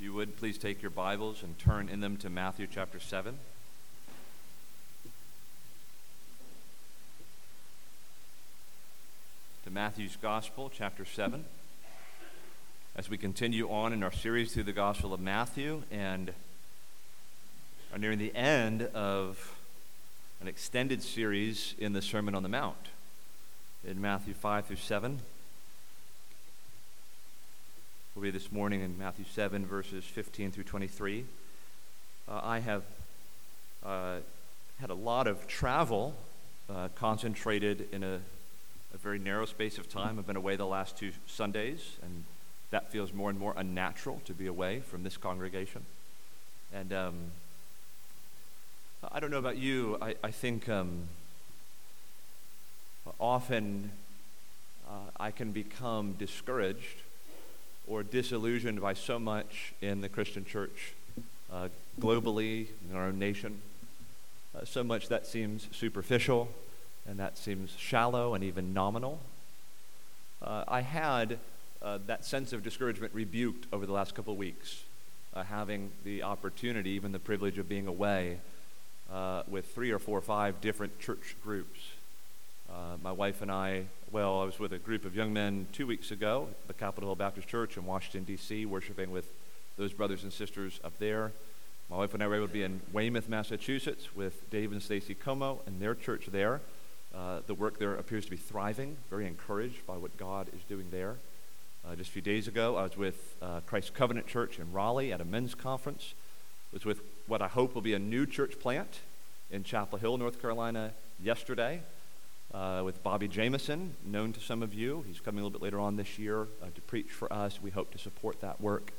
If you would, please take your Bibles and turn in them to Matthew chapter 7. To Matthew's Gospel, chapter 7. As we continue on in our series through the Gospel of Matthew and are nearing the end of an extended series in the Sermon on the Mount in Matthew 5 through 7. We'll be this morning in Matthew 7, verses 15 through 23. Uh, I have uh, had a lot of travel uh, concentrated in a, a, very narrow space of time. I've been away the last two Sundays, and that feels more and more unnatural to be away from this congregation. And um, I don't know about you, I, I think um, often uh, I can become discouraged or disillusioned by so much in the Christian church uh, globally, in our own nation. Uh, so much that seems superficial and that seems shallow and even nominal. Uh, I had uh, that sense of discouragement rebuked over the last couple of weeks, uh, having the opportunity, even the privilege of being away uh, with three or four or five different church groups. My wife and I well, I was with a group of young men two weeks ago at the Capitol Hill Baptist Church in Washington, D.C., worshiping with those brothers and sisters up there. My wife and I were able to be in Weymouth, Massachusetts with Dave and Stacy Como and their church there. Uh, the work there appears to be thriving, very encouraged by what God is doing there. Uh, just a few days ago, I was with uh, Christ Covenant Church in Raleigh at a men's conference. I was with what I hope will be a new church plant in Chapel Hill, North Carolina, yesterday uh, with Bobby Jamieson, known to some of you. He's coming a little bit later on this year uh, to preach for us. We hope to support that work.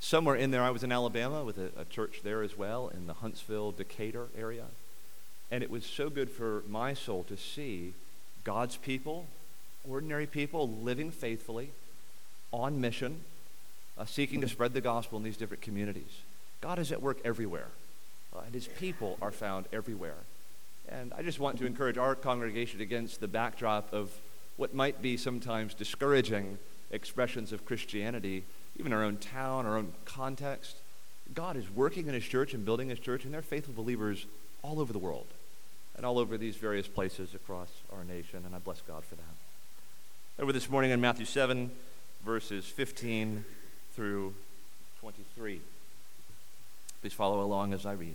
Somewhere in there, I was in Alabama with a, a church there as well in the Huntsville, Decatur area. And it was so good for my soul to see God's people, ordinary people, living faithfully, on mission, uh, seeking to spread the gospel in these different communities. God is at work everywhere, uh, and his people are found everywhere. And I just want to encourage our congregation against the backdrop of what might be sometimes discouraging expressions of Christianity, even our own town, our own context. God is working in His church and building His church, and there are faithful believers all over the world and all over these various places across our nation, and I bless God for that. Over this morning in Matthew 7, verses 15 through 23. Please follow along as I read.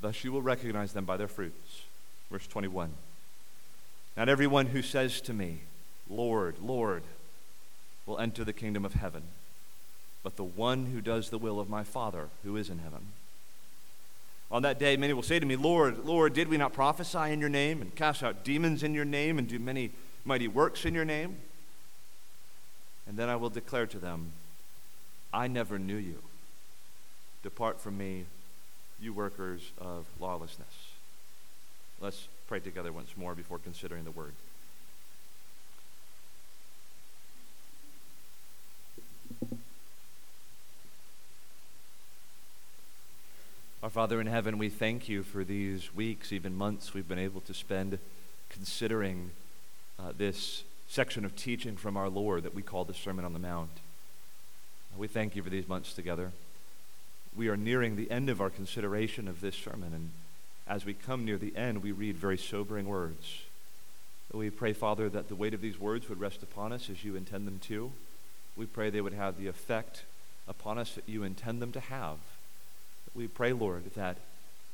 Thus you will recognize them by their fruits. Verse 21. Not everyone who says to me, Lord, Lord, will enter the kingdom of heaven, but the one who does the will of my Father who is in heaven. On that day, many will say to me, Lord, Lord, did we not prophesy in your name and cast out demons in your name and do many mighty works in your name? And then I will declare to them, I never knew you. Depart from me, you workers of lawlessness. Let's pray together once more before considering the word. Our Father in heaven, we thank you for these weeks, even months, we've been able to spend considering uh, this section of teaching from our Lord that we call the Sermon on the Mount. We thank you for these months together we are nearing the end of our consideration of this sermon. And as we come near the end, we read very sobering words. We pray, Father, that the weight of these words would rest upon us as you intend them to. We pray they would have the effect upon us that you intend them to have. We pray, Lord, that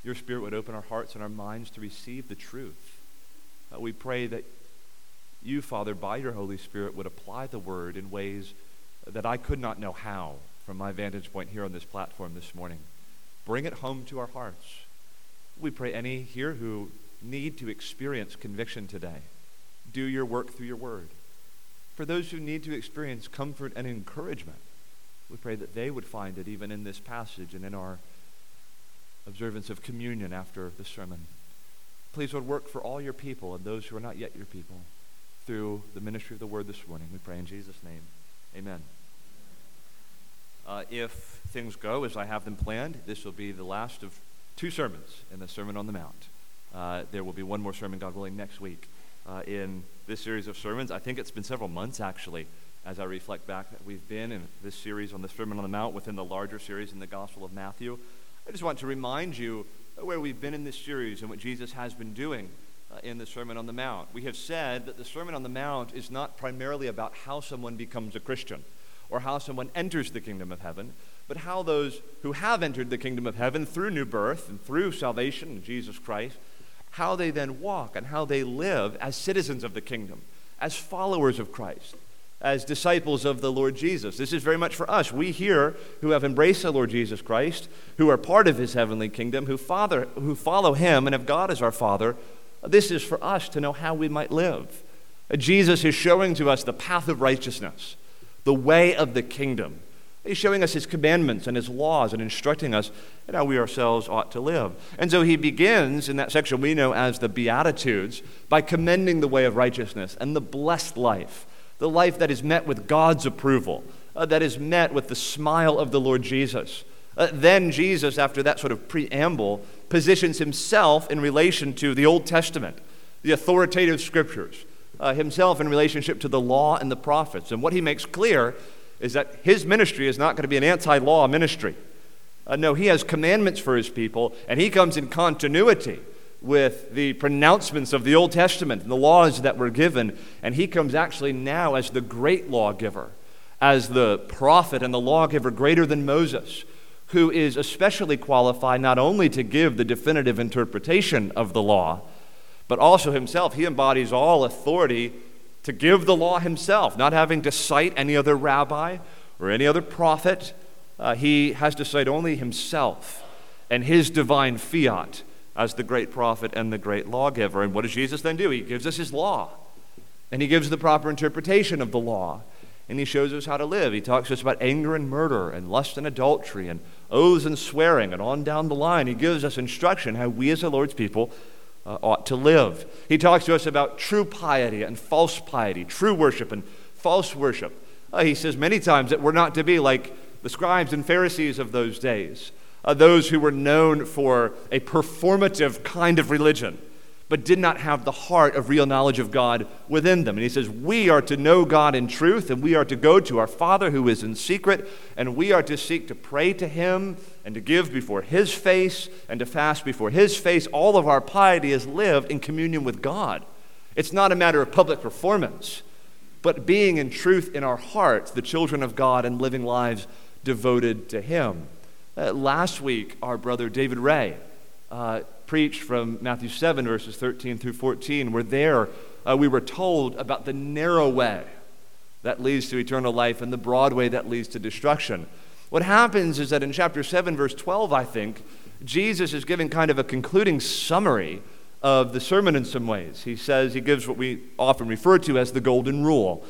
your Spirit would open our hearts and our minds to receive the truth. Uh, we pray that you, Father, by your Holy Spirit, would apply the word in ways that I could not know how from my vantage point here on this platform this morning. Bring it home to our hearts. We pray any here who need to experience conviction today, do your work through your word. For those who need to experience comfort and encouragement, we pray that they would find it even in this passage and in our observance of communion after the sermon. Please, Lord, work for all your people and those who are not yet your people through the ministry of the word this morning. We pray in Jesus' name. Amen. Uh, if things go as I have them planned, this will be the last of two sermons in the Sermon on the Mount. Uh, there will be one more sermon, God willing, next week uh, in this series of sermons. I think it's been several months, actually, as I reflect back that we've been in this series on the Sermon on the Mount within the larger series in the Gospel of Matthew. I just want to remind you where we've been in this series and what Jesus has been doing uh, in the Sermon on the Mount. We have said that the Sermon on the Mount is not primarily about how someone becomes a Christian or how someone enters the kingdom of heaven, but how those who have entered the kingdom of heaven through new birth and through salvation in Jesus Christ, how they then walk and how they live as citizens of the kingdom, as followers of Christ as disciples of the Lord Jesus. This is very much for us. We here who have embraced the Lord Jesus Christ, who are part of his heavenly kingdom, who, father, who follow him and have God as our Father, this is for us to know how we might live. Jesus is showing to us the path of righteousness, the way of the kingdom. He's showing us his commandments and his laws and instructing us in how we ourselves ought to live. And so he begins in that section we know as the Beatitudes by commending the way of righteousness and the blessed life the life that is met with God's approval, uh, that is met with the smile of the Lord Jesus. Uh, then Jesus, after that sort of preamble, positions himself in relation to the Old Testament, the authoritative scriptures, uh, himself in relationship to the law and the prophets. And what he makes clear is that his ministry is not going to be an anti law ministry. Uh, no, he has commandments for his people, and he comes in continuity with the pronouncements of the Old Testament and the laws that were given. And he comes actually now as the great lawgiver, as the prophet and the lawgiver greater than Moses, who is especially qualified not only to give the definitive interpretation of the law, but also himself. He embodies all authority to give the law himself, not having to cite any other rabbi or any other prophet. Uh, he has to cite only himself and his divine fiat as the great prophet and the great lawgiver. And what does Jesus then do? He gives us his law, and he gives the proper interpretation of the law, and he shows us how to live. He talks to us about anger and murder, and lust and adultery, and oaths and swearing, and on down the line. He gives us instruction how we as the Lord's people uh, ought to live. He talks to us about true piety and false piety, true worship and false worship. Uh, he says many times that we're not to be like the scribes and Pharisees of those days uh, those who were known for a performative kind of religion, but did not have the heart of real knowledge of God within them. And he says, We are to know God in truth, and we are to go to our Father who is in secret, and we are to seek to pray to him and to give before his face and to fast before his face. All of our piety is lived in communion with God. It's not a matter of public performance, but being in truth in our hearts, the children of God, and living lives devoted to him. Uh, last week, our brother David Ray uh, preached from Matthew 7, verses 13 through 14, where there uh, we were told about the narrow way that leads to eternal life and the broad way that leads to destruction. What happens is that in chapter 7, verse 12, I think, Jesus is giving kind of a concluding summary of the sermon in some ways. He says, he gives what we often refer to as the golden rule.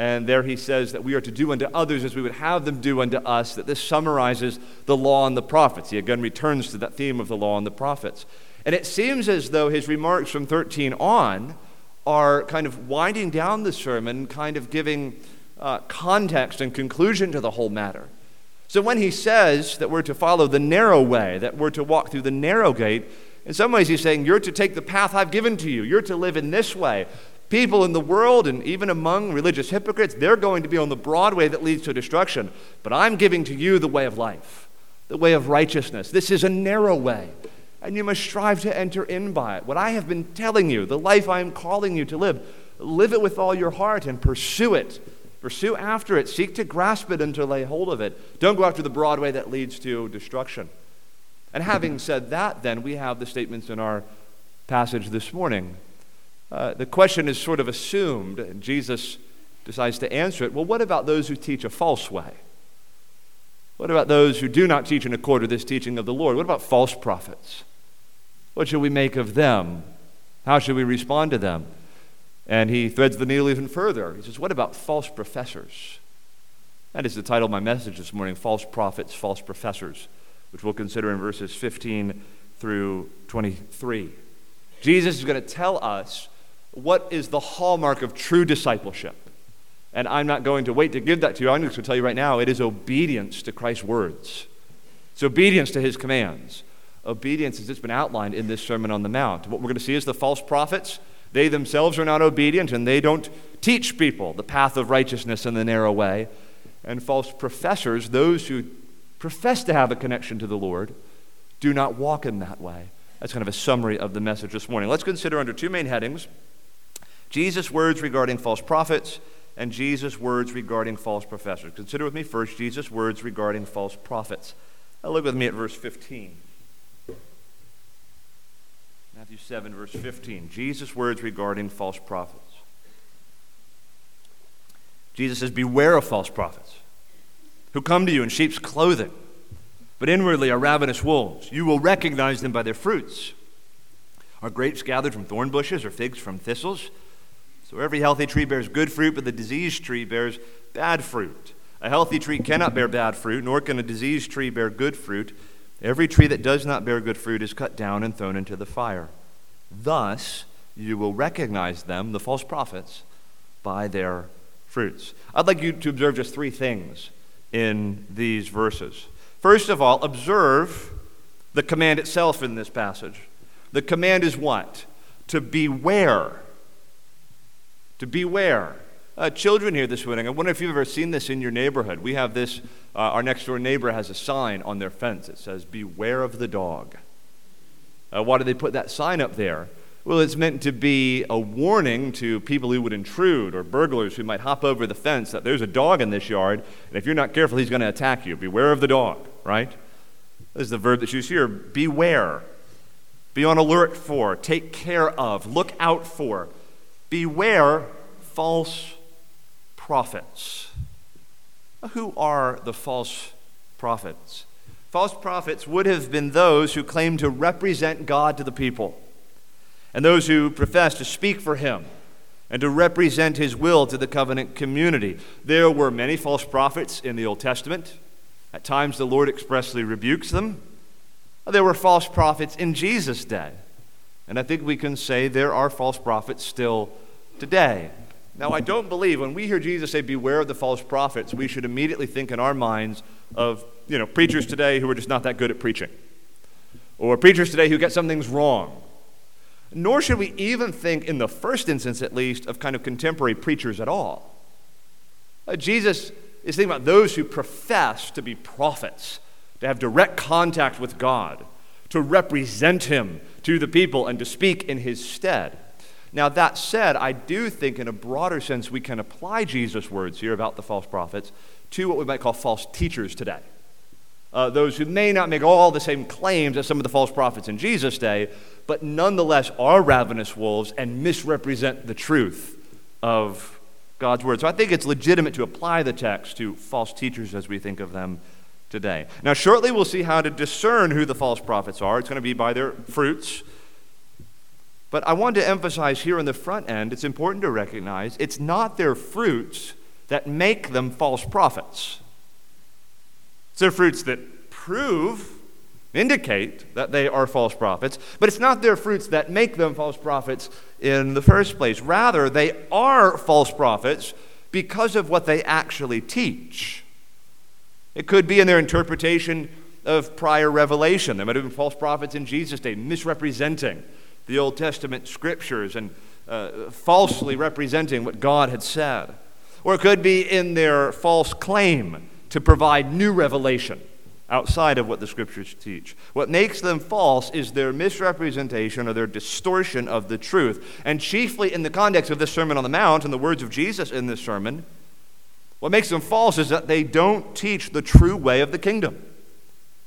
And there he says that we are to do unto others as we would have them do unto us, that this summarizes the law and the prophets. He again returns to that theme of the law and the prophets. And it seems as though his remarks from 13 on are kind of winding down the sermon, kind of giving uh, context and conclusion to the whole matter. So when he says that we're to follow the narrow way, that we're to walk through the narrow gate, in some ways he's saying, You're to take the path I've given to you. You're to live in this way. People in the world and even among religious hypocrites, they're going to be on the broad way that leads to destruction. But I'm giving to you the way of life, the way of righteousness. This is a narrow way, and you must strive to enter in by it. What I have been telling you, the life I am calling you to live, live it with all your heart and pursue it. Pursue after it. Seek to grasp it and to lay hold of it. Don't go after the broad way that leads to destruction. And having said that, then, we have the statements in our passage this morning. Uh, the question is sort of assumed, and Jesus decides to answer it. Well, what about those who teach a false way? What about those who do not teach in accord with this teaching of the Lord? What about false prophets? What should we make of them? How should we respond to them? And he threads the needle even further. He says, What about false professors? That is the title of my message this morning False Prophets, False Professors, which we'll consider in verses 15 through 23. Jesus is going to tell us what is the hallmark of true discipleship. And I'm not going to wait to give that to you. I'm just going to tell you right now it is obedience to Christ's words, it's obedience to his commands. Obedience as it's been outlined in this Sermon on the Mount. What we're going to see is the false prophets, they themselves are not obedient and they don't teach people the path of righteousness in the narrow way. And false professors, those who profess to have a connection to the Lord, do not walk in that way. That's kind of a summary of the message this morning. Let's consider under two main headings Jesus' words regarding false prophets and Jesus' words regarding false professors. Consider with me first Jesus' words regarding false prophets. Now look with me at verse 15. Matthew 7, verse 15. Jesus' words regarding false prophets. Jesus says, Beware of false prophets who come to you in sheep's clothing, but inwardly are ravenous wolves. You will recognize them by their fruits. Are grapes gathered from thorn bushes or figs from thistles? So every healthy tree bears good fruit, but the diseased tree bears bad fruit. A healthy tree cannot bear bad fruit, nor can a diseased tree bear good fruit. Every tree that does not bear good fruit is cut down and thrown into the fire. Thus, you will recognize them, the false prophets, by their fruits. I'd like you to observe just three things in these verses. First of all, observe the command itself in this passage. The command is what? To beware. To beware. Uh, children here this morning, I wonder if you've ever seen this in your neighborhood. We have this, uh, our next door neighbor has a sign on their fence that says, Beware of the dog. Uh, why do they put that sign up there? Well, it's meant to be a warning to people who would intrude or burglars who might hop over the fence that there's a dog in this yard, and if you're not careful, he's going to attack you. Beware of the dog, right? This is the verb that's used here beware. Be on alert for, take care of, look out for. Beware false prophets. Who are the false prophets? False prophets would have been those who claimed to represent God to the people and those who profess to speak for him and to represent his will to the covenant community. There were many false prophets in the Old Testament. At times, the Lord expressly rebukes them. There were false prophets in Jesus' day. And I think we can say there are false prophets still today. Now, I don't believe when we hear Jesus say, Beware of the false prophets, we should immediately think in our minds of you know, preachers today who are just not that good at preaching, or preachers today who get some things wrong, nor should we even think, in the first instance at least, of kind of contemporary preachers at all. Uh, Jesus is thinking about those who profess to be prophets, to have direct contact with God, to represent Him to the people, and to speak in His stead. Now, that said, I do think in a broader sense we can apply Jesus' words here about the false prophets to what we might call false teachers today. Uh, those who may not make all the same claims as some of the false prophets in Jesus' day, but nonetheless are ravenous wolves and misrepresent the truth of God's word. So I think it's legitimate to apply the text to false teachers as we think of them today. Now, shortly we'll see how to discern who the false prophets are. It's going to be by their fruits. But I want to emphasize here in the front end, it's important to recognize it's not their fruits that make them false prophets. It's their fruits that prove indicate that they are false prophets, but it's not their fruits that make them false prophets in the first place. Rather, they are false prophets because of what they actually teach. It could be in their interpretation of prior revelation. There might have been false prophets in Jesus' day misrepresenting the Old Testament scriptures and uh, falsely representing what God had said. Or it could be in their false claim to provide new revelation outside of what the scriptures teach. What makes them false is their misrepresentation or their distortion of the truth. And chiefly in the context of this Sermon on the Mount and the words of Jesus in this sermon, what makes them false is that they don't teach the true way of the kingdom.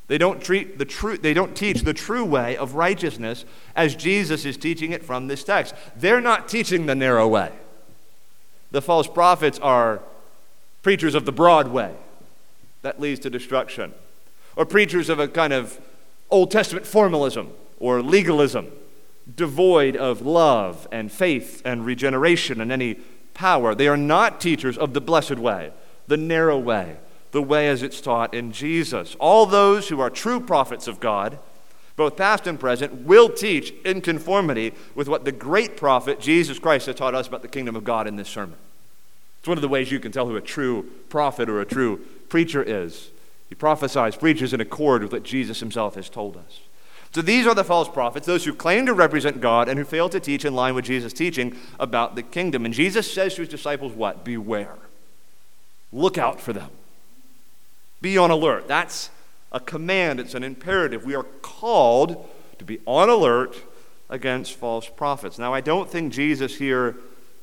They don't, treat the true, they don't teach the true way of righteousness as Jesus is teaching it from this text. They're not teaching the narrow way. The false prophets are preachers of the broad way that leads to destruction or preachers of a kind of Old Testament formalism or legalism devoid of love and faith and regeneration and any power. They are not teachers of the blessed way, the narrow way, the way as it's taught in Jesus. All those who are true prophets of God, both past and present, will teach in conformity with what the great prophet Jesus Christ has taught us about the kingdom of God in this sermon. It's one of the ways you can tell who a true prophet or a true preacher is. He prophesies, preaches in accord with what Jesus himself has told us. So these are the false prophets, those who claim to represent God and who fail to teach in line with Jesus' teaching about the kingdom. And Jesus says to his disciples, What? Beware. Look out for them. Be on alert. That's a command, it's an imperative. We are called to be on alert against false prophets. Now, I don't think Jesus here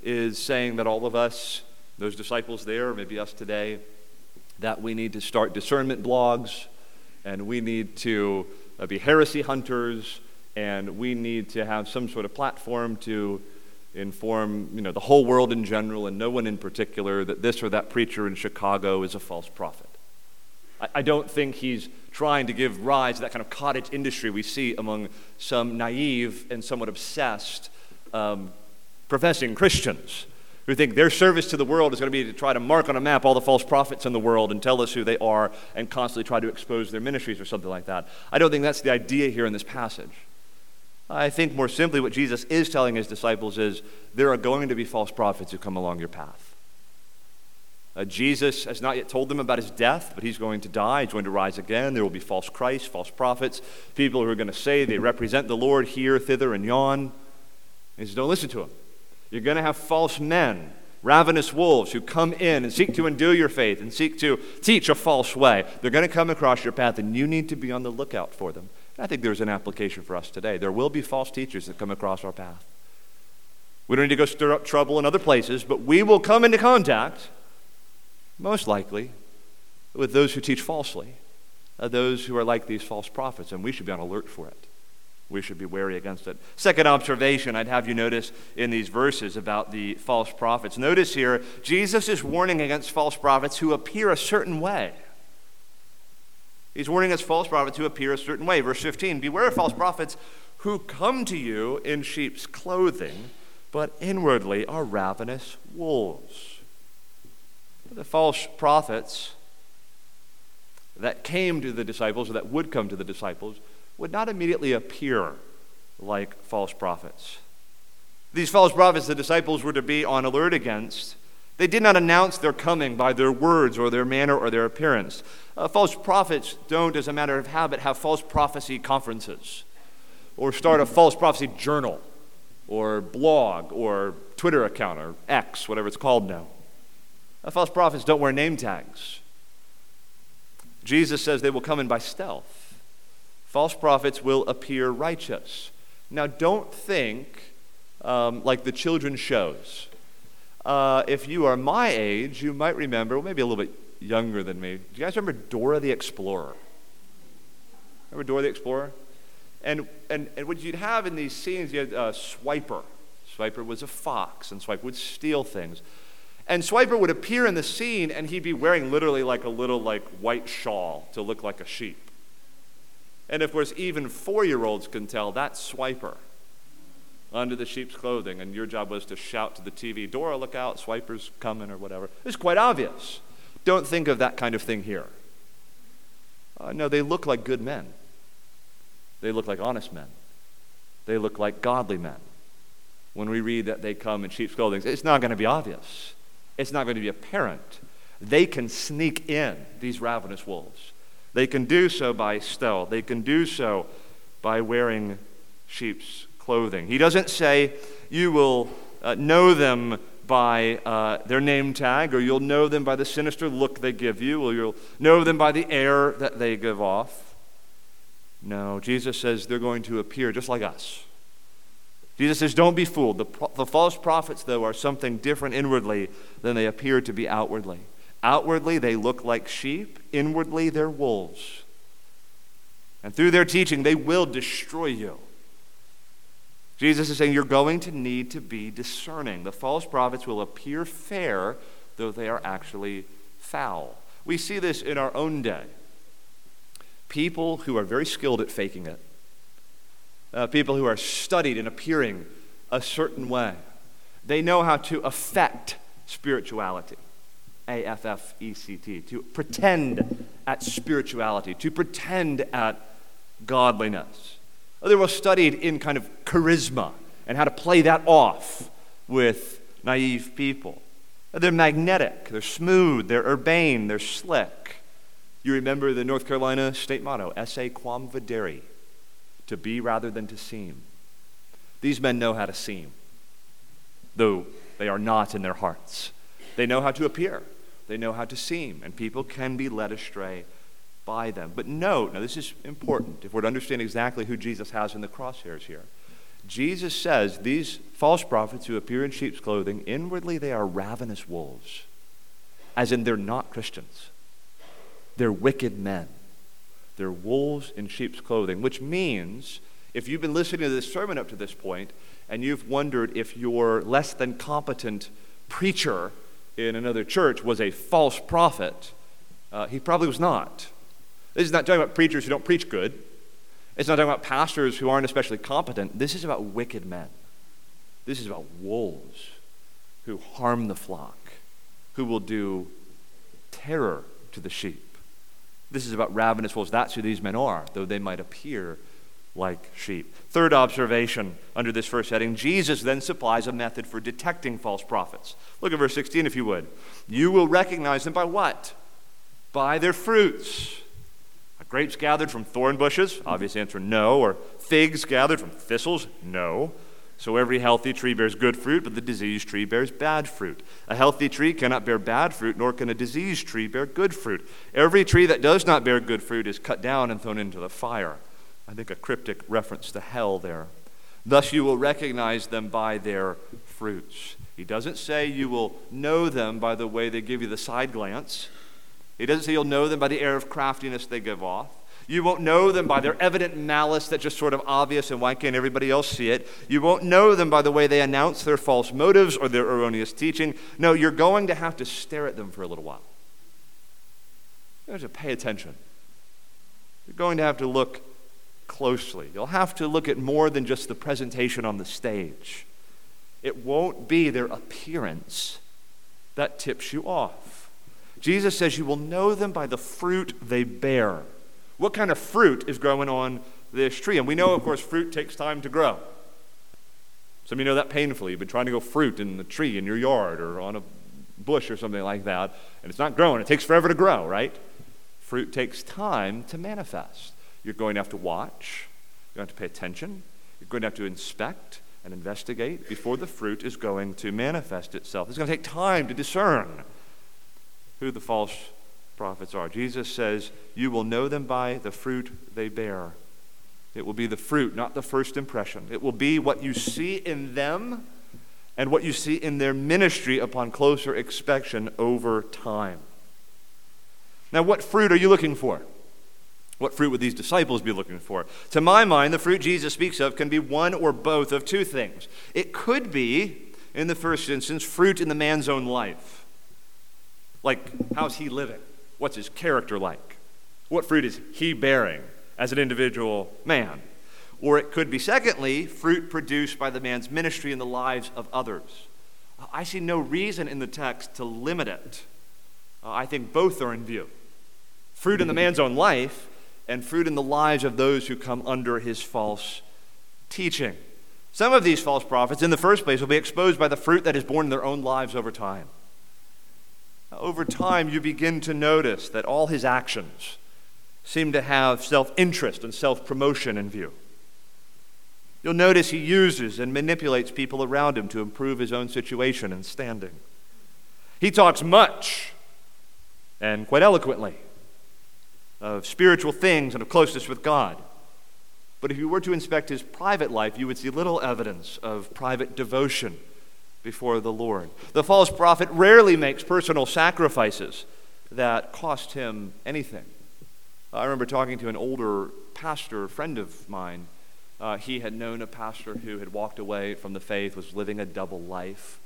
is saying that all of us, those disciples there, maybe us today, that we need to start discernment blogs and we need to uh, be heresy hunters and we need to have some sort of platform to inform you know, the whole world in general and no one in particular that this or that preacher in Chicago is a false prophet. I, I don't think he's trying to give rise to that kind of cottage industry we see among some naive and somewhat obsessed um, professing Christians who think their service to the world is going to be to try to mark on a map all the false prophets in the world and tell us who they are and constantly try to expose their ministries or something like that. I don't think that's the idea here in this passage. I think more simply what Jesus is telling his disciples is there are going to be false prophets who come along your path. Uh, Jesus has not yet told them about his death, but he's going to die. He's going to rise again. There will be false Christs, false prophets, people who are going to say they represent the Lord here, thither, and yon. He says, don't listen to them. You're going to have false men, ravenous wolves who come in and seek to endure your faith and seek to teach a false way. They're going to come across your path, and you need to be on the lookout for them. And I think there's an application for us today. There will be false teachers that come across our path. We don't need to go stir up trouble in other places, but we will come into contact most likely with those who teach falsely, uh, those who are like these false prophets, and we should be on alert for it. We should be wary against it. Second observation I'd have you notice in these verses about the false prophets. Notice here, Jesus is warning against false prophets who appear a certain way. He's warning against false prophets who appear a certain way. Verse 15 Beware of false prophets who come to you in sheep's clothing, but inwardly are ravenous wolves the false prophets that came to the disciples, or that would come to the disciples, would not immediately appear like false prophets. These false prophets the disciples were to be on alert against. They did not announce their coming by their words or their manner or their appearance. Uh, false prophets don't, as a matter of habit, have false prophecy conferences or start a false prophecy journal or blog or Twitter account or X, whatever it's called now. False prophets don't wear name tags. Jesus says they will come in by stealth. False prophets will appear righteous. Now, don't think um, like the children shows. Uh, if you are my age, you might remember, well, maybe a little bit younger than me. Do you guys remember Dora the Explorer? Remember Dora the Explorer? And, and, and what you'd have in these scenes, you had uh, Swiper. Swiper was a fox, and Swiper would steal things. And Swiper would appear in the scene and he'd be wearing literally like a little like white shawl to look like a sheep. And of course, even four year olds can tell that's Swiper under the sheep's clothing. And your job was to shout to the TV, Dora, look out, Swiper's coming or whatever. It's quite obvious. Don't think of that kind of thing here. Uh, no, they look like good men. They look like honest men. They look like godly men. When we read that they come in sheep's clothing, it's not going to be obvious it's not going to be apparent. They can sneak in, these ravenous wolves. They can do so by stealth, they can do so by wearing sheep's clothing. He doesn't say, You will uh, know them by uh, their name tag, or you'll know them by the sinister look they give you, or you'll know them by the air that they give off. No, Jesus says they're going to appear just like us. Jesus says, Don't be fooled. The, the false prophets, though, are something different inwardly than they appear to be outwardly. Outwardly, they look like sheep, inwardly, they're wolves. And through their teaching, they will destroy you. Jesus is saying you're going to need to be discerning. The false prophets will appear fair, though they are actually foul. We see this in our own day. People who are very skilled at faking it uh, people who are studied in appearing a certain way. They know how to affect spirituality. A F F E C T, to pretend at spirituality, to pretend at godliness. They were studied in kind of charisma and how to play that off with naive people. They're magnetic, they're smooth, they're urbane, they're slick. You remember the North Carolina state motto, esse quam videri, to be rather than to seem. These men know how to seem, though they are not in their hearts. They know how to appear, they know how to seem, and people can be led astray by them. But note, now this is important if we're to understand exactly who Jesus has in the crosshairs here. Jesus says these false prophets who appear in sheep's clothing, inwardly they are ravenous wolves, as in they're not Christians. They're wicked men. They're wolves in sheep's clothing, which means if you've been listening to this sermon up to this point and you've wondered if your less than competent preacher in another church was a false prophet, uh, he probably was not. This is not talking about preachers who don't preach good. It's not talking about pastors who aren't especially competent. This is about wicked men. This is about wolves who harm the flock, who will do terror to the sheep. This is about ravenous wolves. That's who these men are, though they might appear like sheep. Third observation under this first heading Jesus then supplies a method for detecting false prophets. Look at verse 16, if you would. You will recognize them by what? By their fruits. Grapes gathered from thorn bushes? Obvious answer no. Or figs gathered from thistles? No. So every healthy tree bears good fruit, but the diseased tree bears bad fruit. A healthy tree cannot bear bad fruit, nor can a diseased tree bear good fruit. Every tree that does not bear good fruit is cut down and thrown into the fire. I think a cryptic reference to hell there. Thus you will recognize them by their fruits. He doesn't say you will know them by the way they give you the side glance. He doesn't say you'll know them by the air of craftiness they give off. You won't know them by their evident malice that's just sort of obvious and why can't everybody else see it? You won't know them by the way they announce their false motives or their erroneous teaching. No, you're going to have to stare at them for a little while. You have to pay attention. You're going to have to look closely. You'll have to look at more than just the presentation on the stage. It won't be their appearance that tips you off. Jesus says, You will know them by the fruit they bear. What kind of fruit is growing on this tree? And we know, of course, fruit takes time to grow. Some of you know that painfully. You've been trying to grow fruit in the tree in your yard or on a bush or something like that, and it's not growing. It takes forever to grow, right? Fruit takes time to manifest. You're going to have to watch, you're going to have to pay attention, you're going to have to inspect and investigate before the fruit is going to manifest itself. It's going to take time to discern who the false prophets are. Jesus says, You will know them by the fruit they bear. It will be the fruit, not the first impression. It will be what you see in them and what you see in their ministry upon closer inspection over time. Now, what fruit are you looking for? What fruit would these disciples be looking for? To my mind, the fruit Jesus speaks of can be one or both of two things. It could be, in the first instance, fruit in the man's own life. Like, how's he living? What's his character like? What fruit is he bearing as an individual man? Or it could be, secondly, fruit produced by the man's ministry in the lives of others. I see no reason in the text to limit it. Uh, I think both are in view fruit in the man's own life and fruit in the lives of those who come under his false teaching. Some of these false prophets, in the first place, will be exposed by the fruit that is born in their own lives over time over time, you begin to notice that all his actions seem to have self interest and self promotion in view. You'll notice he uses and manipulates people around him to improve his own situation and standing. He talks much and quite eloquently of spiritual things and of closeness with God. But if you were to inspect his private life, you would see little evidence of private devotion before the Lord. The false prophet rarely makes personal sacrifices that cost him anything. I remember talking to an older pastor, friend of mine. Uh, he had known a pastor who had walked away from the faith, was living a double life.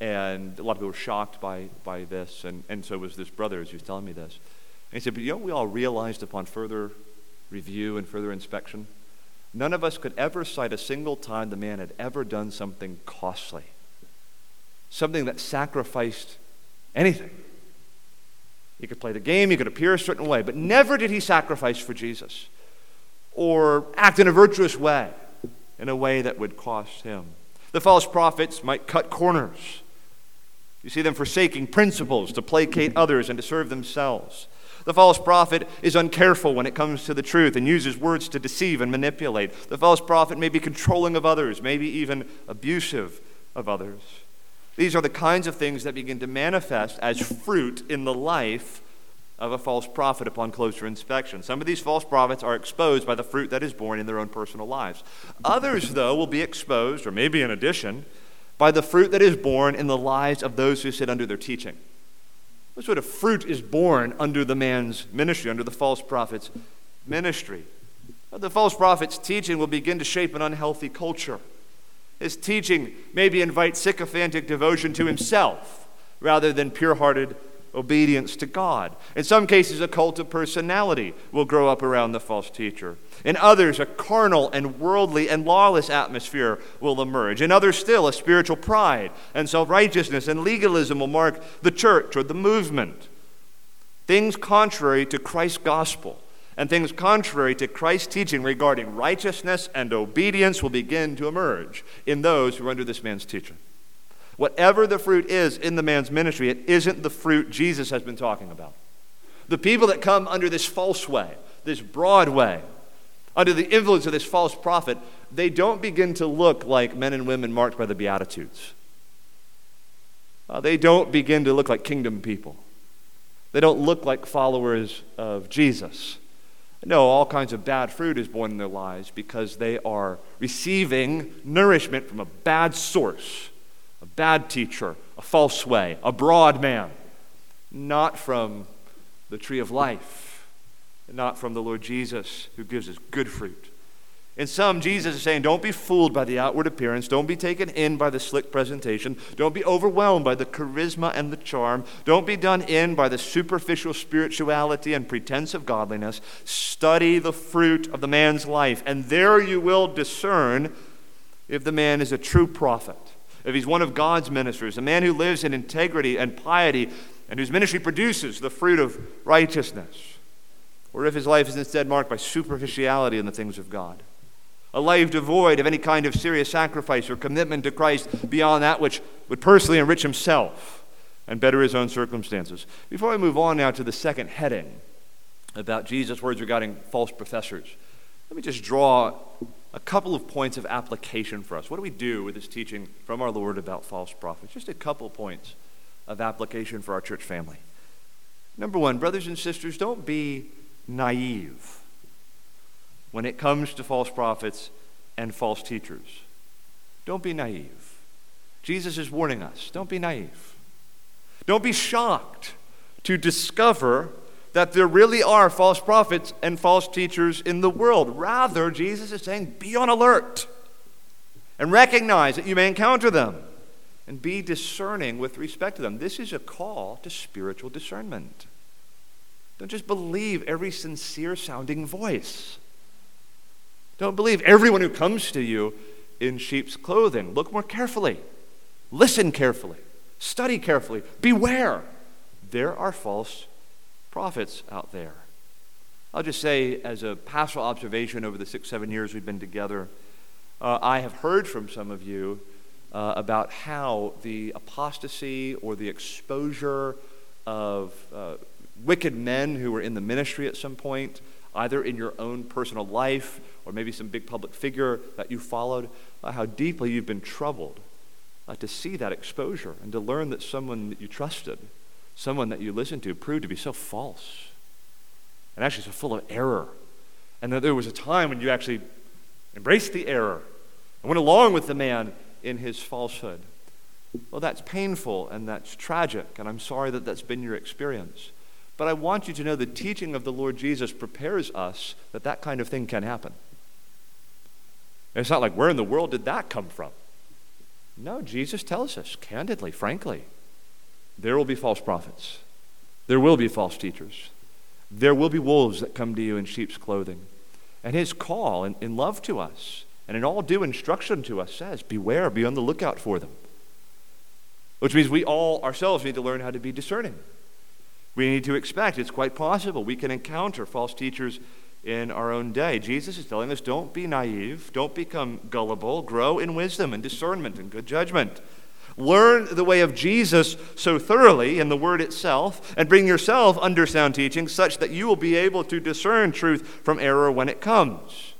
And a lot of people were shocked by, by this. And, and so was this brother as he was telling me this. And he said, But you know, we all realized upon further review and further inspection none of us could ever cite a single time the man had ever done something costly, something that sacrificed anything. He could play the game, he could appear a certain way, but never did he sacrifice for Jesus or act in a virtuous way, in a way that would cost him. The false prophets might cut corners. You see them forsaking principles to placate others and to serve themselves. The false prophet is uncareful when it comes to the truth and uses words to deceive and manipulate. The false prophet may be controlling of others, maybe even abusive of others. These are the kinds of things that begin to manifest as fruit in the life of a false prophet upon closer inspection. Some of these false prophets are exposed by the fruit that is born in their own personal lives. Others, though, will be exposed, or maybe in addition, by the fruit that is born in the lives of those who sit under their teaching. What sort of fruit is born under the man's ministry, under the false prophet's ministry? The false prophet's teaching will begin to shape an unhealthy culture. His teaching maybe invite sycophantic devotion to himself rather than pure hearted obedience to God. In some cases, a cult of personality will grow up around the false teacher. In others, a carnal and worldly and lawless atmosphere will emerge. In others, still, a spiritual pride and self righteousness and legalism will mark the church or the movement. Things contrary to Christ's gospel and things contrary to Christ's teaching regarding righteousness and obedience will begin to emerge in those who are under this man's teaching. Whatever the fruit is in the man's ministry, it isn't the fruit Jesus has been talking about. The people that come under this false way, this broad way, under the influence of this false prophet, they don't begin to look like men and women marked by the Beatitudes. Uh, they don't begin to look like kingdom people. They don't look like followers of Jesus. No, all kinds of bad fruit is born in their lives because they are receiving nourishment from a bad source bad teacher, a false way, a broad man, not from the tree of life, not from the Lord Jesus who gives us good fruit. In sum, Jesus is saying, don't be fooled by the outward appearance. Don't be taken in by the slick presentation. Don't be overwhelmed by the charisma and the charm. Don't be done in by the superficial spirituality and pretense of godliness. Study the fruit of the man's life, and there you will discern if the man is a true prophet if he's one of God's ministers, a man who lives in integrity and piety and whose ministry produces the fruit of righteousness, or if his life is instead marked by superficiality in the things of God. A life devoid of any kind of serious sacrifice or commitment to Christ beyond that which would personally enrich himself and better his own circumstances. Before I move on now to the second heading about Jesus' words regarding false professors, let me just draw a couple of points of application for us. What do we do with this teaching from our Lord about false prophets? Just a couple points of application for our church family. Number one, brothers and sisters, don't be naive when it comes to false prophets and false teachers. Don't be naive. Jesus is warning us don't be naive. Don't be shocked to discover that there really are false prophets and false teachers in the world. Rather, Jesus is saying, be on alert and recognize that you may encounter them and be discerning with respect to them. This is a call to spiritual discernment. Don't just believe every sincere sounding voice. Don't believe everyone who comes to you in sheep's clothing. Look more carefully, listen carefully, study carefully, beware. There are false prophets out there. I'll just say, as a pastoral observation over the six, seven years we've been together, uh, I have heard from some of you uh, about how the apostasy or the exposure of uh, wicked men who were in the ministry at some point, either in your own personal life or maybe some big public figure that you followed, uh, how deeply you've been troubled uh, to see that exposure and to learn that someone that you trusted someone that you listened to proved to be so false and actually so full of error. And that there was a time when you actually embraced the error and went along with the man in his falsehood. Well, that's painful and that's tragic, and I'm sorry that that's been your experience. But I want you to know the teaching of the Lord Jesus prepares us that that kind of thing can happen. It's not like, where in the world did that come from? No, Jesus tells us candidly, frankly. There will be false prophets. There will be false teachers. There will be wolves that come to you in sheep's clothing. And his call in, in love to us and in all due instruction to us says, Beware, be on the lookout for them. Which means we all ourselves need to learn how to be discerning. We need to expect, it's quite possible, we can encounter false teachers in our own day. Jesus is telling us don't be naive, don't become gullible, grow in wisdom and discernment and good judgment. Learn the way of Jesus so thoroughly in the Word itself, and bring yourself under sound teaching such that you will be able to discern truth from error when it comes.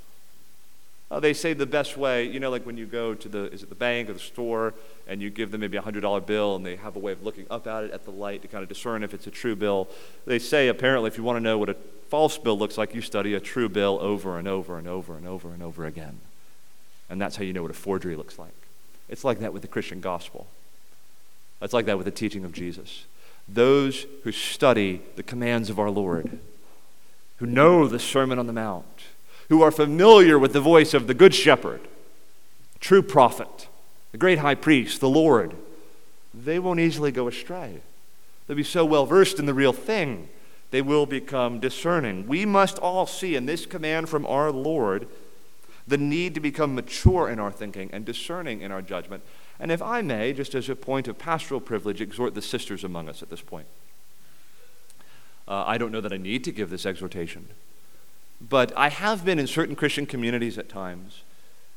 Uh, they say the best way, you know, like when you go to the, is it the bank or the store, and you give them maybe a $100 bill, and they have a way of looking up at it at the light to kind of discern if it's a true bill. They say, apparently, if you want to know what a false bill looks like, you study a true bill over and over and over and over and over again. And that's how you know what a forgery looks like. It's like that with the Christian gospel. It's like that with the teaching of Jesus. Those who study the commands of our Lord, who know the Sermon on the Mount, who are familiar with the voice of the Good Shepherd, true prophet, the great high priest, the Lord, they won't easily go astray. They'll be so well versed in the real thing, they will become discerning. We must all see in this command from our Lord the need to become mature in our thinking and discerning in our judgment. And if I may, just as a point of pastoral privilege, exhort the sisters among us at this point. Uh, I don't know that I need to give this exhortation, but I have been in certain Christian communities at times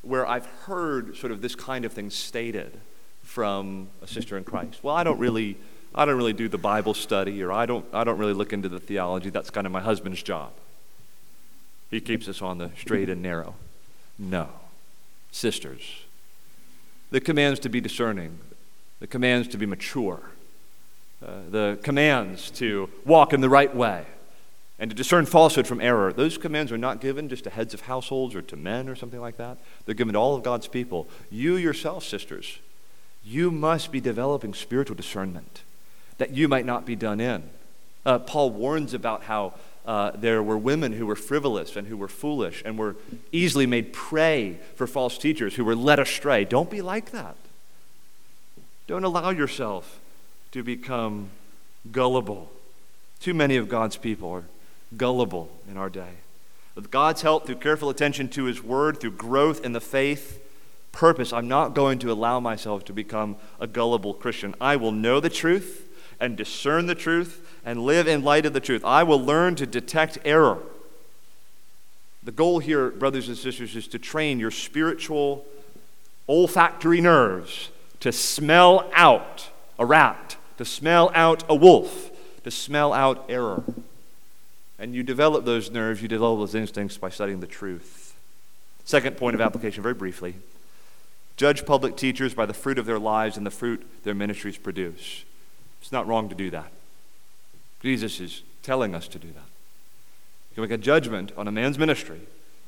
where I've heard sort of this kind of thing stated from a sister in Christ. Well, I don't really, I don't really do the Bible study, or I don't, I don't really look into the theology. That's kind of my husband's job. He keeps us on the straight and narrow. No. Sisters, the commands to be discerning, the commands to be mature, uh, the commands to walk in the right way, and to discern falsehood from error, those commands are not given just to heads of households or to men or something like that. They're given to all of God's people. You yourself, sisters, you must be developing spiritual discernment that you might not be done in. Uh, Paul warns about how uh, there were women who were frivolous and who were foolish and were easily made prey for false teachers who were led astray. Don't be like that. Don't allow yourself to become gullible. Too many of God's people are gullible in our day. With God's help, through careful attention to His Word, through growth in the faith, purpose, I'm not going to allow myself to become a gullible Christian. I will know the truth and discern the truth and live in light of the truth. I will learn to detect error. The goal here, brothers and sisters, is to train your spiritual olfactory nerves to smell out a rat, to smell out a wolf, to smell out error. And you develop those nerves, you develop those instincts by studying the truth. Second point of application, very briefly judge public teachers by the fruit of their lives and the fruit their ministries produce. It's not wrong to do that. Jesus is telling us to do that. You can make a judgment on a man's ministry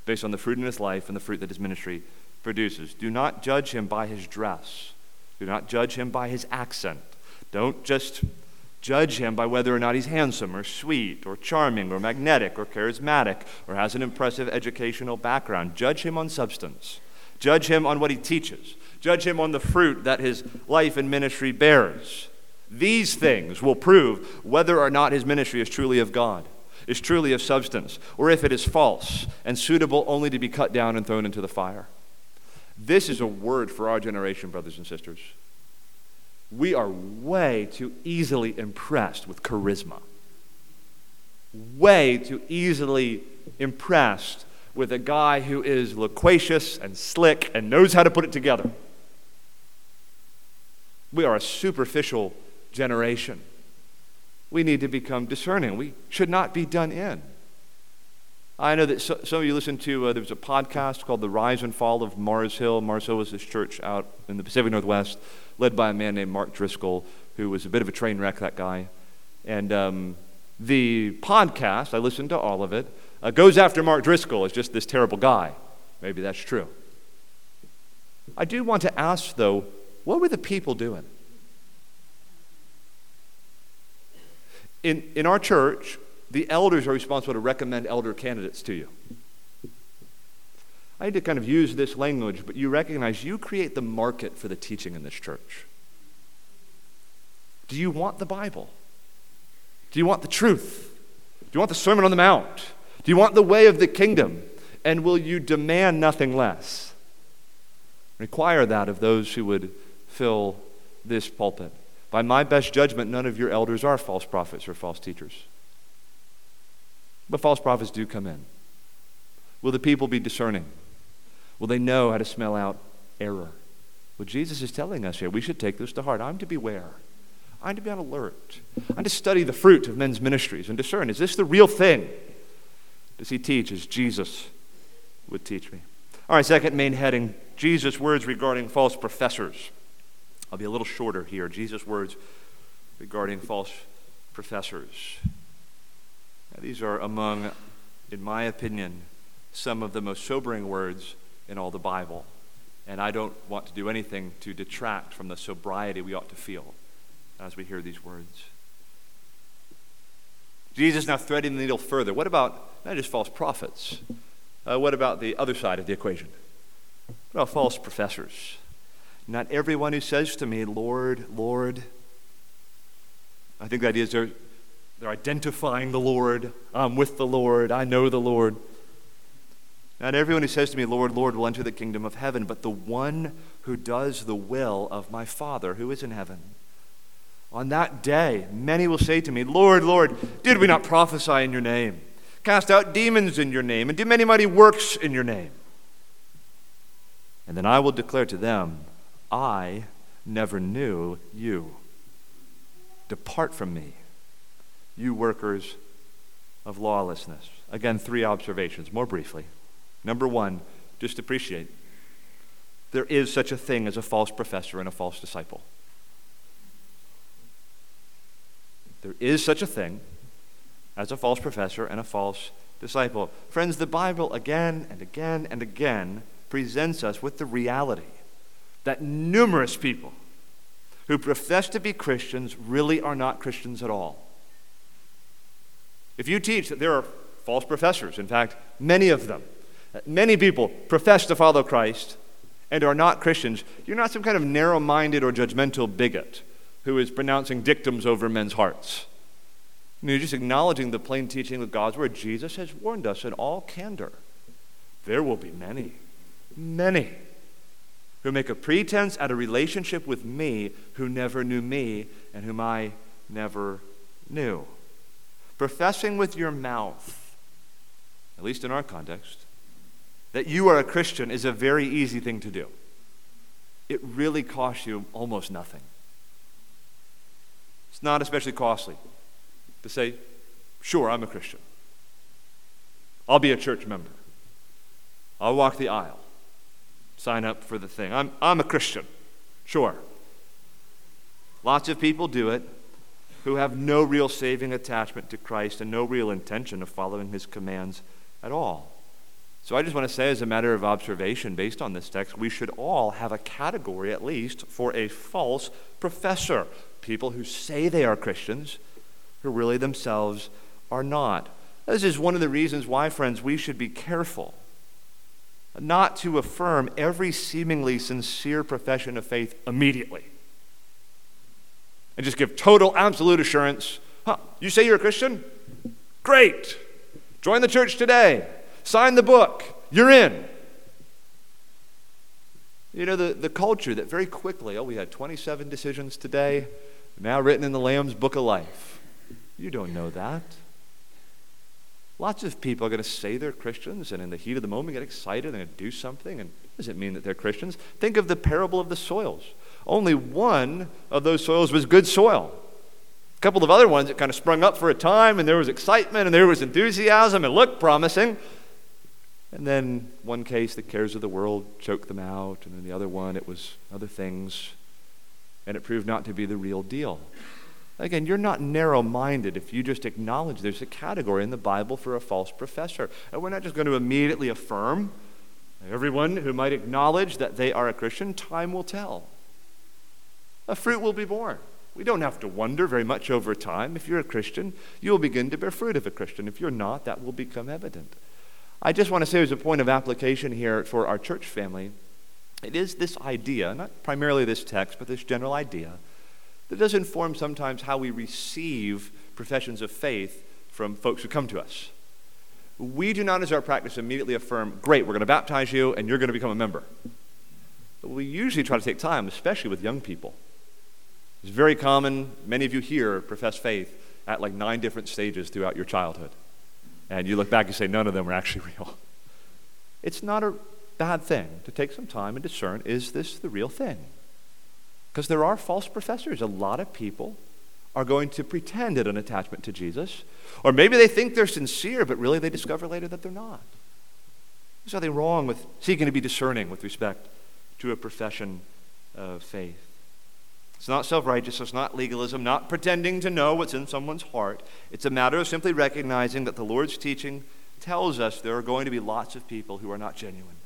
based on the fruit in his life and the fruit that his ministry produces. Do not judge him by his dress. Do not judge him by his accent. Don't just judge him by whether or not he's handsome or sweet or charming or magnetic or charismatic or has an impressive educational background. Judge him on substance. Judge him on what he teaches. Judge him on the fruit that his life and ministry bears. These things will prove whether or not his ministry is truly of God, is truly of substance, or if it is false and suitable only to be cut down and thrown into the fire. This is a word for our generation, brothers and sisters. We are way too easily impressed with charisma, way too easily impressed with a guy who is loquacious and slick and knows how to put it together. We are a superficial generation. We need to become discerning. We should not be done in. I know that so, some of you listen to, uh, there was a podcast called The Rise and Fall of Mars Hill. Mars Hill was this church out in the Pacific Northwest, led by a man named Mark Driscoll, who was a bit of a train wreck, that guy. And um, the podcast, I listened to all of it, uh, goes after Mark Driscoll as just this terrible guy. Maybe that's true. I do want to ask, though, what were the people doing? In, in our church, the elders are responsible to recommend elder candidates to you. I need to kind of use this language, but you recognize you create the market for the teaching in this church. Do you want the Bible? Do you want the truth? Do you want the Sermon on the Mount? Do you want the way of the kingdom? And will you demand nothing less? Require that of those who would fill this pulpit. By my best judgment, none of your elders are false prophets or false teachers. But false prophets do come in. Will the people be discerning? Will they know how to smell out error? What Jesus is telling us here, we should take this to heart. I'm to beware. I'm to be on alert. I'm to study the fruit of men's ministries and discern is this the real thing? Does he teach as Jesus would teach me? All right, second main heading Jesus' words regarding false professors. I'll be a little shorter here. Jesus' words regarding false professors. Now, these are among, in my opinion, some of the most sobering words in all the Bible. And I don't want to do anything to detract from the sobriety we ought to feel as we hear these words. Jesus now threading the needle further. What about not just false prophets? Uh, what about the other side of the equation? What about false professors? Not everyone who says to me, Lord, Lord, I think that is they're, they're identifying the Lord. I'm with the Lord. I know the Lord. Not everyone who says to me, Lord, Lord, will enter the kingdom of heaven, but the one who does the will of my Father who is in heaven. On that day, many will say to me, Lord, Lord, did we not prophesy in your name, cast out demons in your name, and do many mighty works in your name? And then I will declare to them, I never knew you. Depart from me, you workers of lawlessness. Again, three observations, more briefly. Number one, just appreciate there is such a thing as a false professor and a false disciple. There is such a thing as a false professor and a false disciple. Friends, the Bible again and again and again presents us with the reality that numerous people who profess to be Christians really are not Christians at all. If you teach that there are false professors, in fact, many of them, Many people profess to follow Christ and are not Christians. You're not some kind of narrow minded or judgmental bigot who is pronouncing dictums over men's hearts. You're just acknowledging the plain teaching of God's word. Jesus has warned us in all candor. There will be many, many who make a pretense at a relationship with me who never knew me and whom I never knew. Professing with your mouth, at least in our context, that you are a Christian is a very easy thing to do. It really costs you almost nothing. It's not especially costly to say, sure, I'm a Christian. I'll be a church member. I'll walk the aisle. Sign up for the thing. I'm, I'm a Christian. Sure. Lots of people do it who have no real saving attachment to Christ and no real intention of following his commands at all. So I just want to say, as a matter of observation based on this text, we should all have a category, at least, for a false professor. People who say they are Christians, who really themselves are not. This is one of the reasons why, friends, we should be careful not to affirm every seemingly sincere profession of faith immediately and just give total, absolute assurance. Huh, you say you're a Christian? Great. Join the church today. Sign the book. You're in. You know, the, the culture that very quickly, oh, we had 27 decisions today, now written in the Lamb's Book of Life. You don't know that. Lots of people are going to say they're Christians and in the heat of the moment get excited and do something. And does it mean that they're Christians? Think of the parable of the soils. Only one of those soils was good soil. A couple of other ones that kind of sprung up for a time and there was excitement and there was enthusiasm and looked promising. And then one case, the cares of the world choked them out, and then the other one, it was other things, and it proved not to be the real deal. Again, you're not narrow minded if you just acknowledge there's a category in the Bible for a false professor. And we're not just going to immediately affirm everyone who might acknowledge that they are a Christian. Time will tell. A fruit will be born. We don't have to wonder very much over time. If you're a Christian, you'll begin to bear fruit of a Christian. If you're not, that will become evident. I just want to say, as a point of application here for our church family, it is this idea, not primarily this text, but this general idea, that does inform sometimes how we receive professions of faith from folks who come to us. we do not, as our practice, immediately affirm, great, we're going to baptize you and you're going to become a member. But we usually try to take time, especially with young people. It's very common, many of you here profess faith at like nine different stages throughout your childhood. And you look back and say, none of them were actually real. It's not a bad thing to take some time and discern is this the real thing? Because there are false professors. A lot of people are going to pretend at an attachment to Jesus. Or maybe they think they're sincere, but really they discover later that they're not. There's nothing wrong with seeking to be discerning with respect to a profession of faith. It's not self righteousness, not legalism, not pretending to know what's in someone's heart. It's a matter of simply recognizing that the Lord's teaching tells us there are going to be lots of people who are not genuine.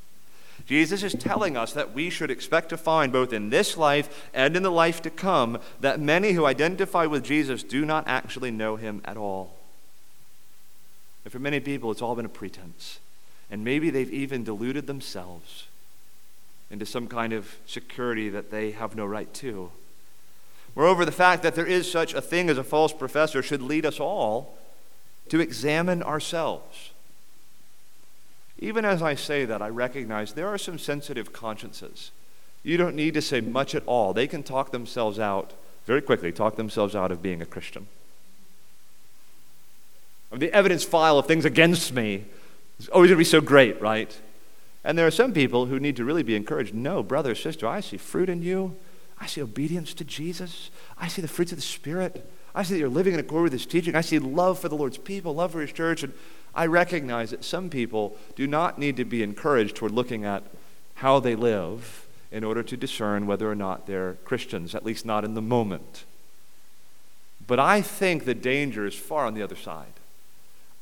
Jesus is telling us that we should expect to find, both in this life and in the life to come, that many who identify with Jesus do not actually know him at all. And for many people, it's all been a pretense. And maybe they've even deluded themselves into some kind of security that they have no right to. Moreover, the fact that there is such a thing as a false professor should lead us all to examine ourselves. Even as I say that, I recognize there are some sensitive consciences. You don't need to say much at all. They can talk themselves out very quickly, talk themselves out of being a Christian. I mean, the evidence file of things against me is always going to be so great, right? And there are some people who need to really be encouraged. No, brother, sister, I see fruit in you. I see obedience to Jesus. I see the fruits of the Spirit. I see that you're living in accord with His teaching. I see love for the Lord's people, love for His church. And I recognize that some people do not need to be encouraged toward looking at how they live in order to discern whether or not they're Christians, at least not in the moment. But I think the danger is far on the other side.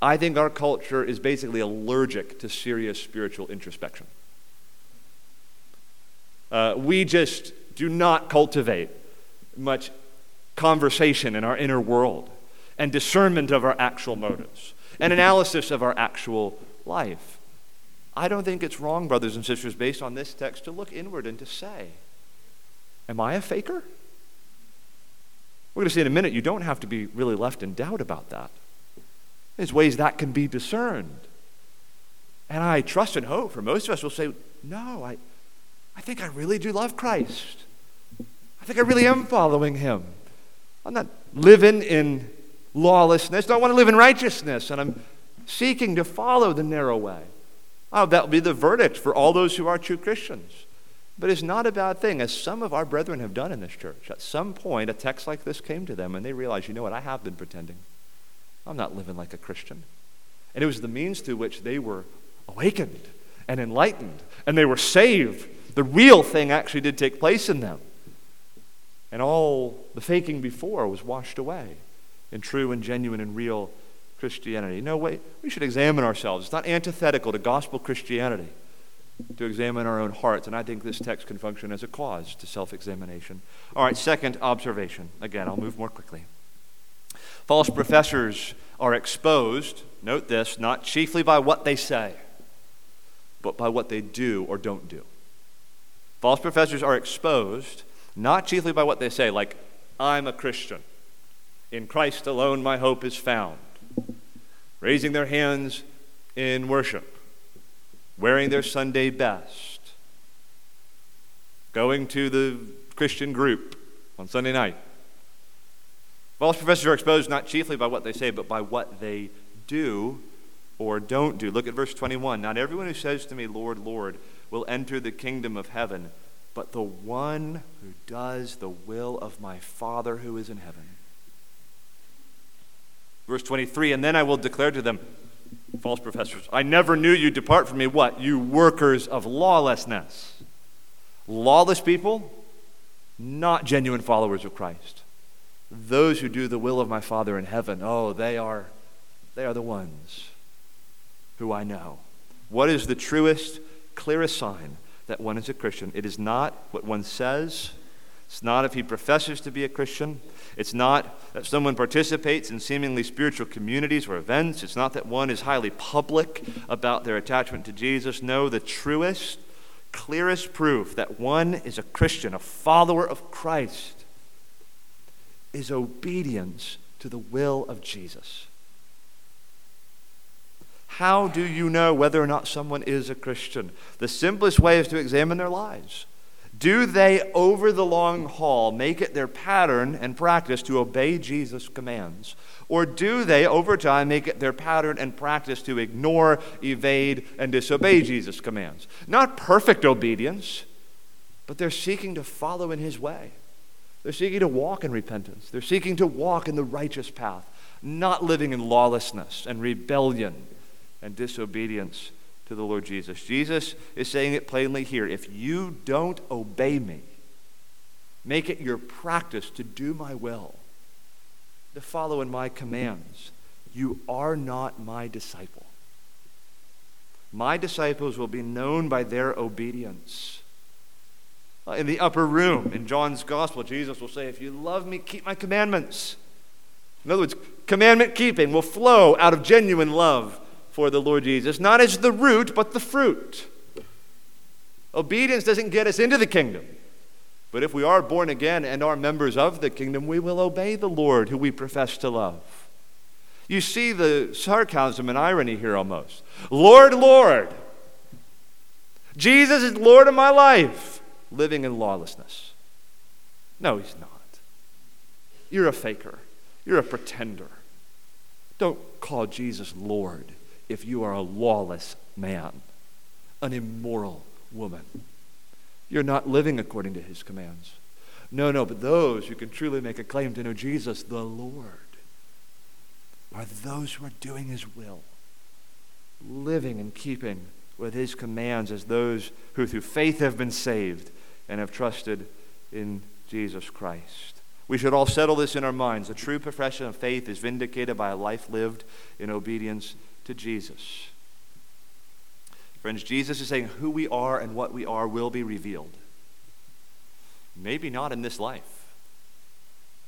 I think our culture is basically allergic to serious spiritual introspection. Uh, we just do not cultivate much conversation in our inner world and discernment of our actual motives an analysis of our actual life. I don't think it's wrong, brothers and sisters, based on this text, to look inward and to say, Am I a faker? We're going to see in a minute, you don't have to be really left in doubt about that. There's ways that can be discerned. And I trust and hope for most of us will say, No, I, I think I really do love Christ. I think I really am following him. I'm not living in lawlessness. I want to live in righteousness, and I'm seeking to follow the narrow way. Oh, that will be the verdict for all those who are true Christians. But it's not a bad thing, as some of our brethren have done in this church. At some point, a text like this came to them, and they realized, you know what, I have been pretending. I'm not living like a Christian. And it was the means through which they were awakened and enlightened, and they were saved. The real thing actually did take place in them. And all the faking before was washed away in true and genuine and real Christianity. No, wait, we should examine ourselves. It's not antithetical to gospel Christianity to examine our own hearts, and I think this text can function as a cause to self examination. All right, second observation. Again, I'll move more quickly. False professors are exposed, note this, not chiefly by what they say, but by what they do or don't do. False professors are exposed not chiefly by what they say, like, I'm a Christian. In Christ alone my hope is found. Raising their hands in worship, wearing their Sunday best, going to the Christian group on Sunday night. False professors are exposed not chiefly by what they say, but by what they do or don't do. Look at verse 21. Not everyone who says to me, Lord, Lord, will enter the kingdom of heaven, but the one who does the will of my Father who is in heaven. Verse 23 And then I will declare to them, false professors, I never knew you. Depart from me. What? You workers of lawlessness. Lawless people, not genuine followers of Christ. Those who do the will of my Father in heaven, oh, they are, they are the ones who I know. What is the truest, clearest sign that one is a Christian? It is not what one says, it's not if he professes to be a Christian. It's not that someone participates in seemingly spiritual communities or events. It's not that one is highly public about their attachment to Jesus. No, the truest, clearest proof that one is a Christian, a follower of Christ, is obedience to the will of Jesus. How do you know whether or not someone is a Christian? The simplest way is to examine their lives. Do they, over the long haul, make it their pattern and practice to obey Jesus' commands? Or do they, over time, make it their pattern and practice to ignore, evade, and disobey Jesus' commands? Not perfect obedience, but they're seeking to follow in His way. They're seeking to walk in repentance. They're seeking to walk in the righteous path, not living in lawlessness and rebellion and disobedience to the Lord Jesus. Jesus is saying it plainly here if you don't obey me, make it your practice to do my will, to follow in my commands, you are not my disciple. My disciples will be known by their obedience. Uh, in the upper room in John's gospel, Jesus will say, If you love me, keep my commandments. In other words, commandment keeping will flow out of genuine love for the Lord Jesus, not as the root, but the fruit. Obedience doesn't get us into the kingdom. But if we are born again and are members of the kingdom, we will obey the Lord who we profess to love. You see the sarcasm and irony here almost. Lord, Lord, Jesus is Lord of my life, living in lawlessness. No, he's not. You're a faker, you're a pretender. Don't call Jesus Lord if you are a lawless man, an immoral woman. You're not living according to his commands. No, no, but those who can truly make a claim to know Jesus, the Lord, are those who are doing his will, living and keeping with his commands as those who through faith have been saved and have trusted in Jesus Christ. We should all settle this in our minds. A true profession of faith is vindicated by a life lived in obedience to Jesus. Friends, Jesus is saying who we are and what we are will be revealed. Maybe not in this life.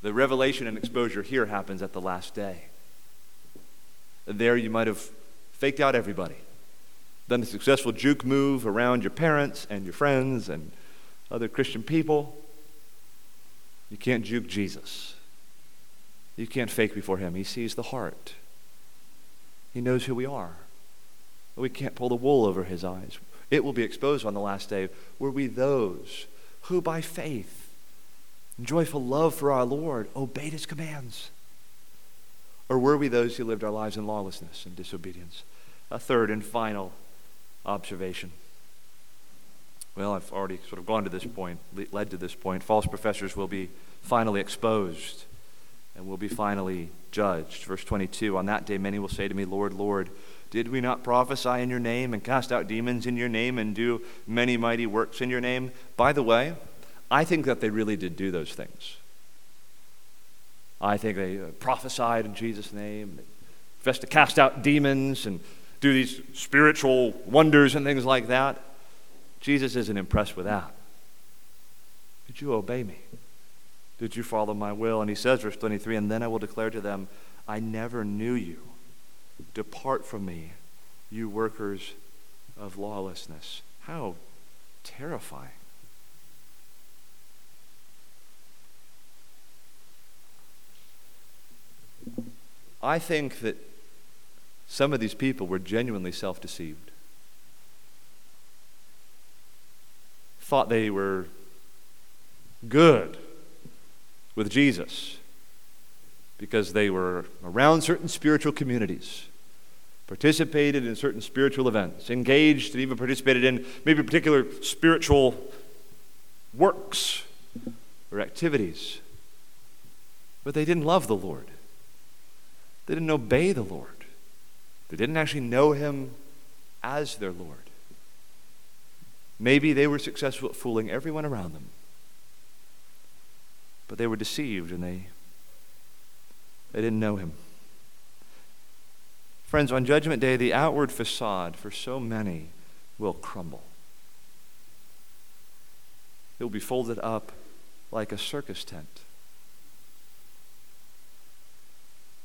The revelation and exposure here happens at the last day. There you might have faked out everybody, done a successful juke move around your parents and your friends and other Christian people. You can't juke Jesus. You can't fake before him. He sees the heart. He knows who we are. We can't pull the wool over his eyes. It will be exposed on the last day. Were we those who, by faith and joyful love for our Lord, obeyed his commands? Or were we those who lived our lives in lawlessness and disobedience? A third and final observation. Well, I've already sort of gone to this point, led to this point. False professors will be finally exposed and will be finally judged. Verse 22 On that day, many will say to me, Lord, Lord, did we not prophesy in your name and cast out demons in your name and do many mighty works in your name? By the way, I think that they really did do those things. I think they uh, prophesied in Jesus' name, they professed to cast out demons and do these spiritual wonders and things like that. Jesus isn't impressed with that. Did you obey me? Did you follow my will? And he says, verse 23, and then I will declare to them, I never knew you. Depart from me, you workers of lawlessness. How terrifying. I think that some of these people were genuinely self deceived. Thought they were good with Jesus because they were around certain spiritual communities, participated in certain spiritual events, engaged and even participated in maybe particular spiritual works or activities. But they didn't love the Lord. They didn't obey the Lord. They didn't actually know Him as their Lord. Maybe they were successful at fooling everyone around them. But they were deceived and they, they didn't know him. Friends, on Judgment Day, the outward facade for so many will crumble. It will be folded up like a circus tent.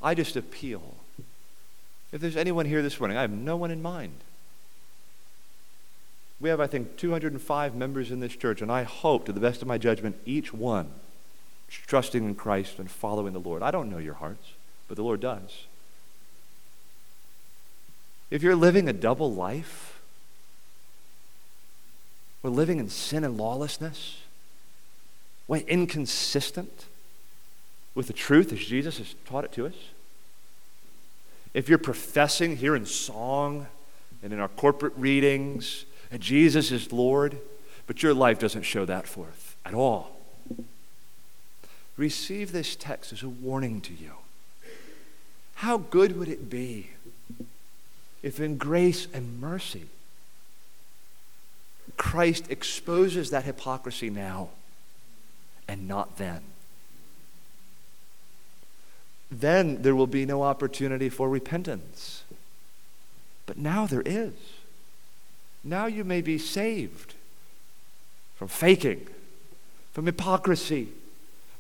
I just appeal. If there's anyone here this morning, I have no one in mind. We have, I think, 205 members in this church, and I hope, to the best of my judgment, each one trusting in Christ and following the Lord. I don't know your hearts, but the Lord does. if you're living a double life, we're living in sin and lawlessness, way inconsistent with the truth as Jesus has taught it to us. If you're professing here in song and in our corporate readings that Jesus is Lord, but your life doesn't show that forth at all, receive this text as a warning to you. How good would it be if, in grace and mercy, Christ exposes that hypocrisy now and not then? Then there will be no opportunity for repentance. But now there is. Now you may be saved from faking, from hypocrisy,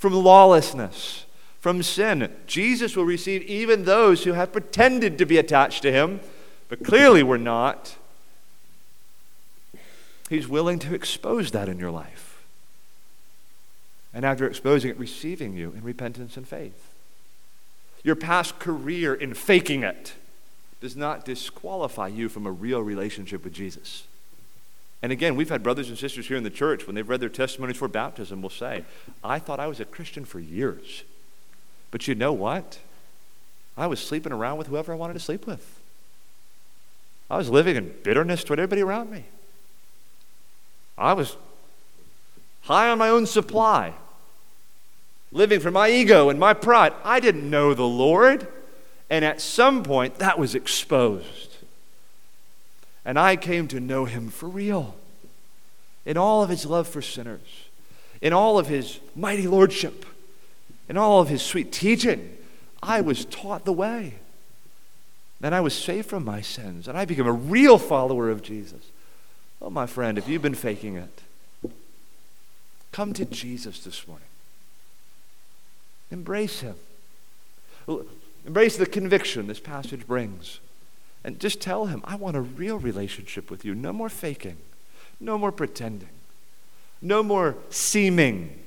from lawlessness, from sin. Jesus will receive even those who have pretended to be attached to him, but clearly were not. He's willing to expose that in your life. And after exposing it, receiving you in repentance and faith. Your past career in faking it does not disqualify you from a real relationship with Jesus. And again, we've had brothers and sisters here in the church, when they've read their testimonies for baptism, will say, I thought I was a Christian for years. But you know what? I was sleeping around with whoever I wanted to sleep with. I was living in bitterness toward everybody around me. I was high on my own supply, living for my ego and my pride. I didn't know the Lord. And at some point, that was exposed. And I came to know him for real in all of his love for sinners, in all of his mighty lordship, in all of his sweet teaching. I was taught the way. Then I was saved from my sins, and I became a real follower of Jesus. Oh, my friend, if you've been faking it, come to Jesus this morning. Embrace him. Embrace the conviction this passage brings. And just tell him, I want a real relationship with you. No more faking, no more pretending, no more seeming.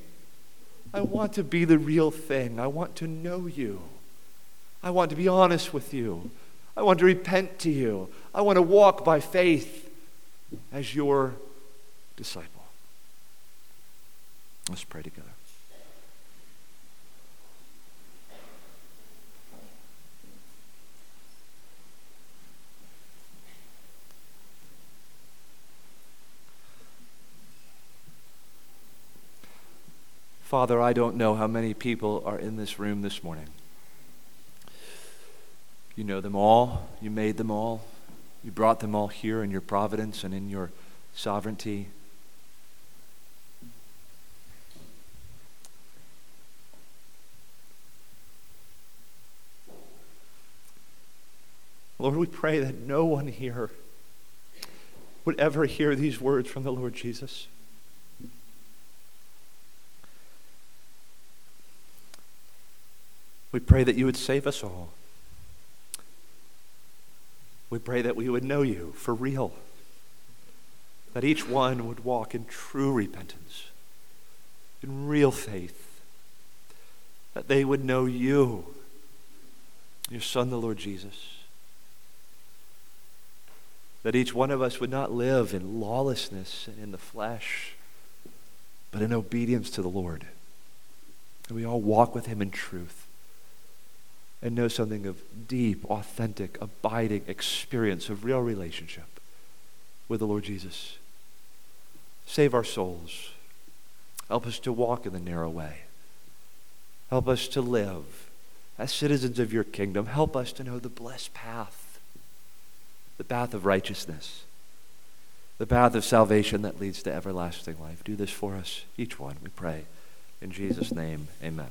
I want to be the real thing. I want to know you. I want to be honest with you. I want to repent to you. I want to walk by faith as your disciple. Let's pray together. Father, I don't know how many people are in this room this morning. You know them all. You made them all. You brought them all here in your providence and in your sovereignty. Lord, we pray that no one here would ever hear these words from the Lord Jesus. We pray that you would save us all. We pray that we would know you for real, that each one would walk in true repentance, in real faith, that they would know you, your Son, the Lord Jesus. That each one of us would not live in lawlessness and in the flesh, but in obedience to the Lord. That we all walk with Him in truth and know something of deep, authentic, abiding experience of real relationship with the Lord Jesus. Save our souls. Help us to walk in the narrow way. Help us to live as citizens of your kingdom. Help us to know the blessed path, the path of righteousness, the path of salvation that leads to everlasting life. Do this for us, each one, we pray. In Jesus' name, amen.